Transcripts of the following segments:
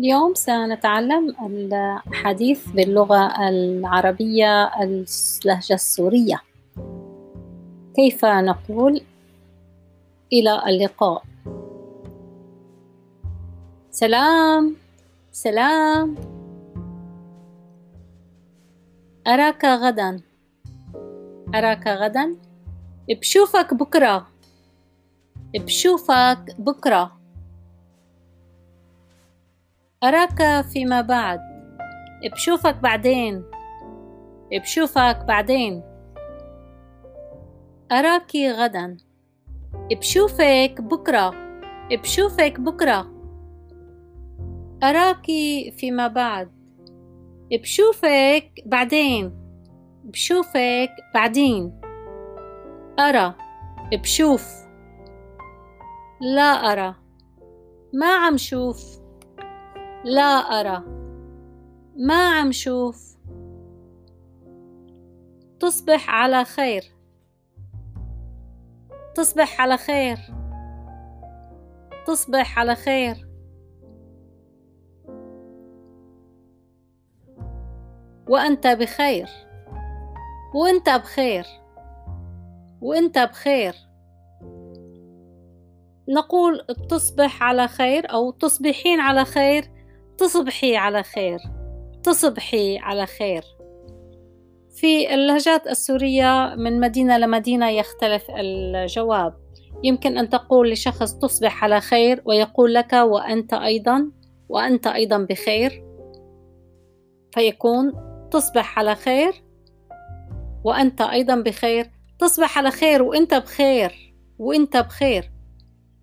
اليوم سنتعلم الحديث باللغة العربية اللهجة السورية. كيف نقول إلى اللقاء؟ سلام سلام. أراك غدا. أراك غدا؟ بشوفك بكرة. بشوفك بكرة. أراك فيما بعد. بشوفك بعدين. بشوفك بعدين. أراك غدا. بشوفك بكرة. بشوفك بكرة. أراك فيما بعد. بشوفك بعدين. بشوفك بعدين. أرى. بشوف. لا أرى. ما عم شوف. لا أرى. ما عم شوف. تصبح على خير. تصبح على خير. تصبح على خير. وأنت بخير. وأنت بخير. وأنت بخير. نقول تصبح على خير أو تصبحين على خير. تصبحي على خير. تصبحي على خير. في اللهجات السورية من مدينة لمدينة يختلف الجواب. يمكن أن تقول لشخص تصبح على خير ويقول لك وأنت أيضا وأنت أيضا بخير. فيكون تصبح على خير وأنت أيضا بخير. تصبح على خير وأنت بخير وأنت بخير.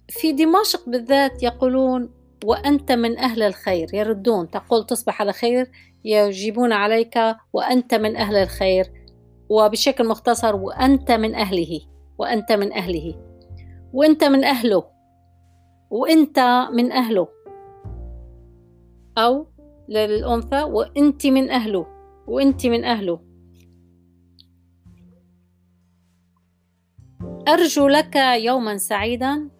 في دمشق بالذات يقولون وأنت من أهل الخير. يردون تقول تصبح على خير يجيبون عليك وأنت من أهل الخير وبشكل مختصر وأنت من أهله وأنت من أهله. وأنت من أهله. وأنت من أهله. أو للأنثى وأنت من أهله. وأنت من أهله. أرجو لك يوما سعيدا.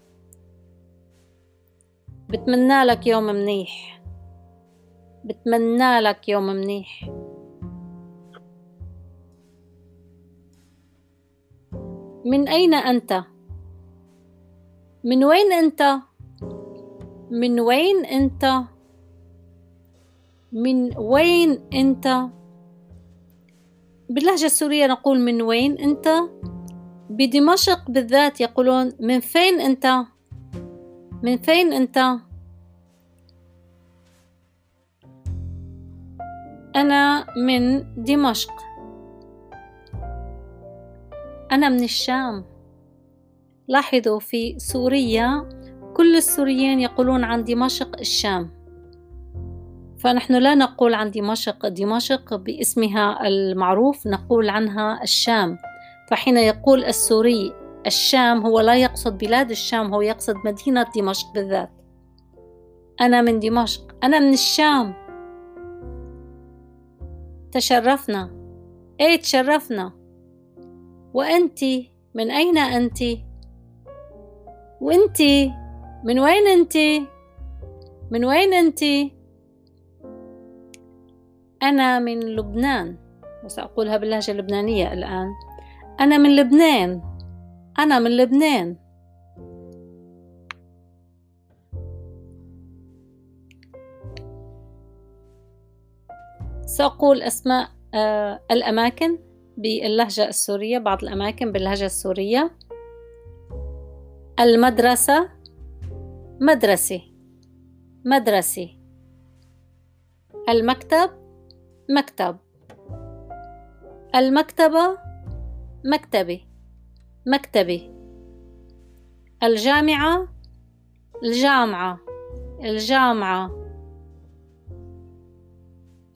بتمنى لك يوم منيح بتمنى لك يوم منيح من أين أنت؟ من وين أنت؟ من وين أنت؟ من وين أنت؟ باللهجة السورية نقول من وين أنت؟ بدمشق بالذات يقولون من فين أنت؟ من فين أنت؟ أنا من دمشق. أنا من الشام. لاحظوا في سوريا كل السوريين يقولون عن دمشق الشام. فنحن لا نقول عن دمشق دمشق باسمها المعروف نقول عنها الشام. فحين يقول السوري الشام هو لا يقصد بلاد الشام هو يقصد مدينة دمشق بالذات. أنا من دمشق أنا من الشام. تشرفنا. إيه تشرفنا؟ وأنت من أين أنت؟ وأنت من وين أنت؟ من وين أنت؟ أنا من لبنان. وسأقولها باللهجة اللبنانية الآن. أنا من لبنان. أنا من لبنان. سأقول أسماء آه، الأماكن باللهجة السورية بعض الأماكن باللهجة السورية. المدرسة مدرسة مدرسة. المكتب مكتب. المكتبة مكتبة. مكتبي الجامعة. الجامعة. الجامعة.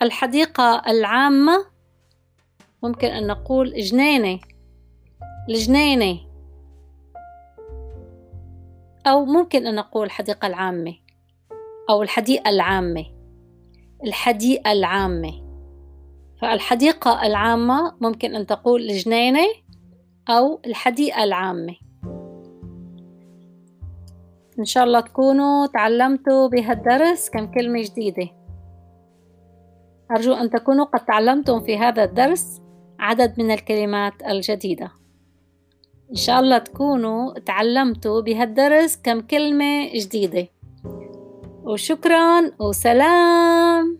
الحديقة العامة. ممكن أن نقول جنينة. الجنينة. أو ممكن أن نقول الحديقة العامة. أو الحديقة العامة. الحديقة العامة. فالحديقة العامة ممكن أن تقول الجنينة أو الحديقة العامة. إن شاء الله تكونوا تعلمتوا بهالدرس كم كلمة جديدة. أرجو أن تكونوا قد تعلمتم في هذا الدرس عدد من الكلمات الجديدة. إن شاء الله تكونوا تعلمتوا بهالدرس كم كلمة جديدة. وشكرا وسلام!